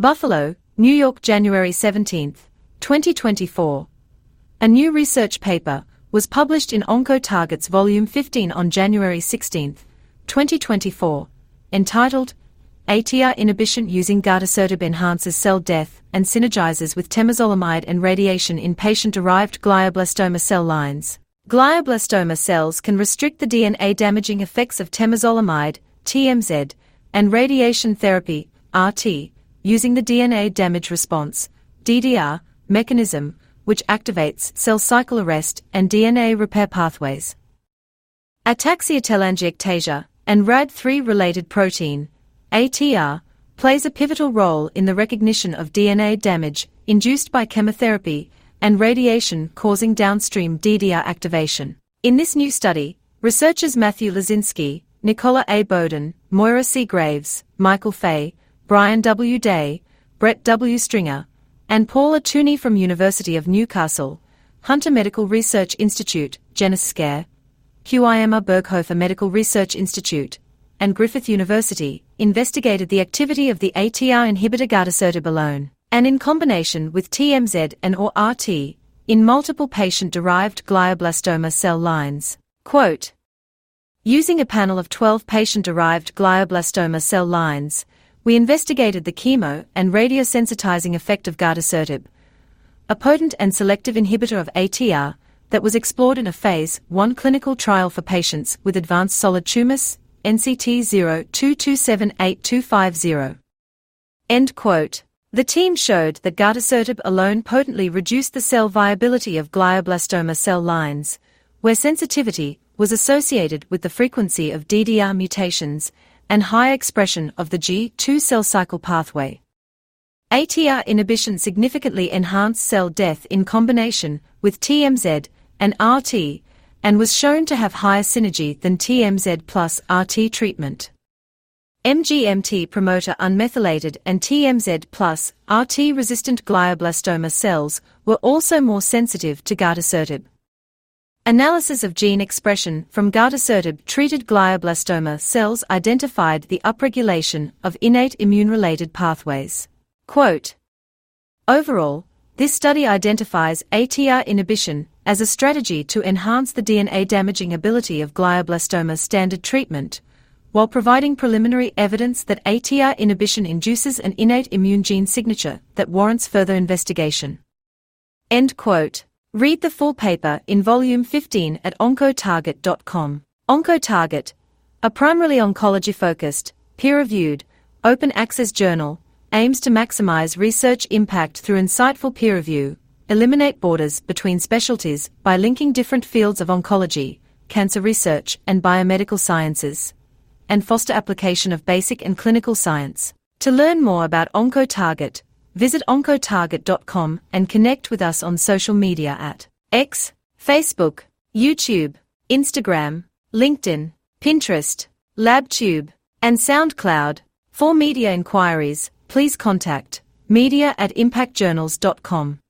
Buffalo, New York, January 17, 2024. A new research paper was published in Oncotarget's Volume 15 on January 16, 2024, entitled ATR inhibition using gartisertib enhances cell death and synergizes with temozolomide and radiation in patient-derived glioblastoma cell lines. Glioblastoma cells can restrict the DNA-damaging effects of temozolomide, TMZ, and radiation therapy, RT, using the DNA damage response, DDR, mechanism, which activates cell cycle arrest and DNA repair pathways. Ataxia-telangiectasia and RAD3 related protein, ATR, plays a pivotal role in the recognition of DNA damage induced by chemotherapy and radiation causing downstream DDR activation. In this new study, researchers Mathew Lozinski, Nikola A. Bowden, Moira C. Graves, Michael Fay, Bryan W. Day, Brett W. Stringer, and Paul A. Tooney from University of Newcastle, Hunter Medical Research Institute, GenesisCare, QIMR Berghofer Medical Research Institute, and Griffith University, investigated the activity of the ATR inhibitor gartisertib alone, and in combination with TMZ and or RT, in multiple patient-derived glioblastoma cell lines. Quote, Using a panel of 12 patient-derived glioblastoma cell lines, we investigated the chemo and radiosensitizing effect of gartisertib, a potent and selective inhibitor of ATR that was explored in a phase 1 clinical trial for patients with advanced solid tumors, NCT 02278250. End quote. The team showed that gartisertib alone potently reduced the cell viability of glioblastoma cell lines, where sensitivity was associated with the frequency of DDR mutations and high expression of the G2 cell cycle pathway. ATR inhibition significantly enhanced cell death in combination with TMZ and RT and was shown to have higher synergy than TMZ plus RT treatment. MGMT promoter unmethylated and TMZ plus RT resistant glioblastoma cells were also more sensitive to gartisertib. Analysis of gene expression from gartisertib-treated glioblastoma cells identified the upregulation of innate immune-related pathways. Quote, Overall, this study identifies ATR inhibition as a strategy to enhance the DNA-damaging ability of glioblastoma standard treatment, while providing preliminary evidence that ATR inhibition induces an innate immune gene signature that warrants further investigation. End quote. Read the full paper in volume 15 at oncotarget.com. OncoTarget, a primarily oncology focused, peer reviewed, open access journal, aims to maximize research impact through insightful peer review, eliminate borders between specialties by linking different fields of oncology, cancer research, and biomedical sciences, and foster application of basic and clinical science. To learn more about OncoTarget, Visit oncotarget.com and connect with us on social media at X, Facebook, YouTube, Instagram, LinkedIn, Pinterest, LabTube, and SoundCloud. For media inquiries, please contact media at impactjournals.com.